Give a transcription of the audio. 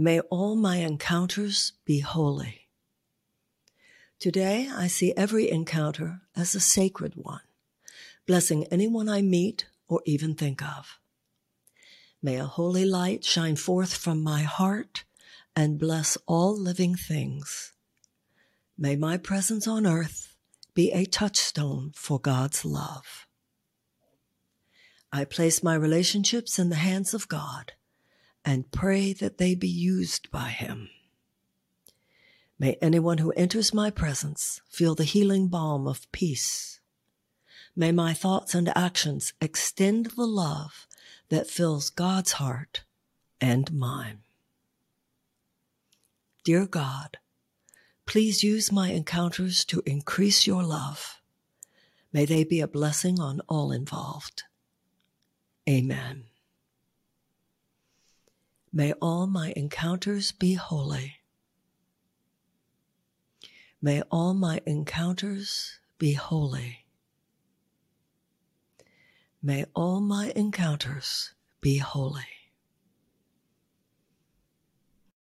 May all my encounters be holy. Today, I see every encounter as a sacred one, blessing anyone I meet or even think of. May a holy light shine forth from my heart and bless all living things. May my presence on earth be a touchstone for God's love. I place my relationships in the hands of God and pray that they be used by Him. May anyone who enters my presence feel the healing balm of peace. May my thoughts and actions extend the love that fills God's heart and mine. Dear God, please use my encounters to increase your love. May they be a blessing on all involved. Amen. May all my encounters be holy. May all my encounters be holy. May all my encounters be holy.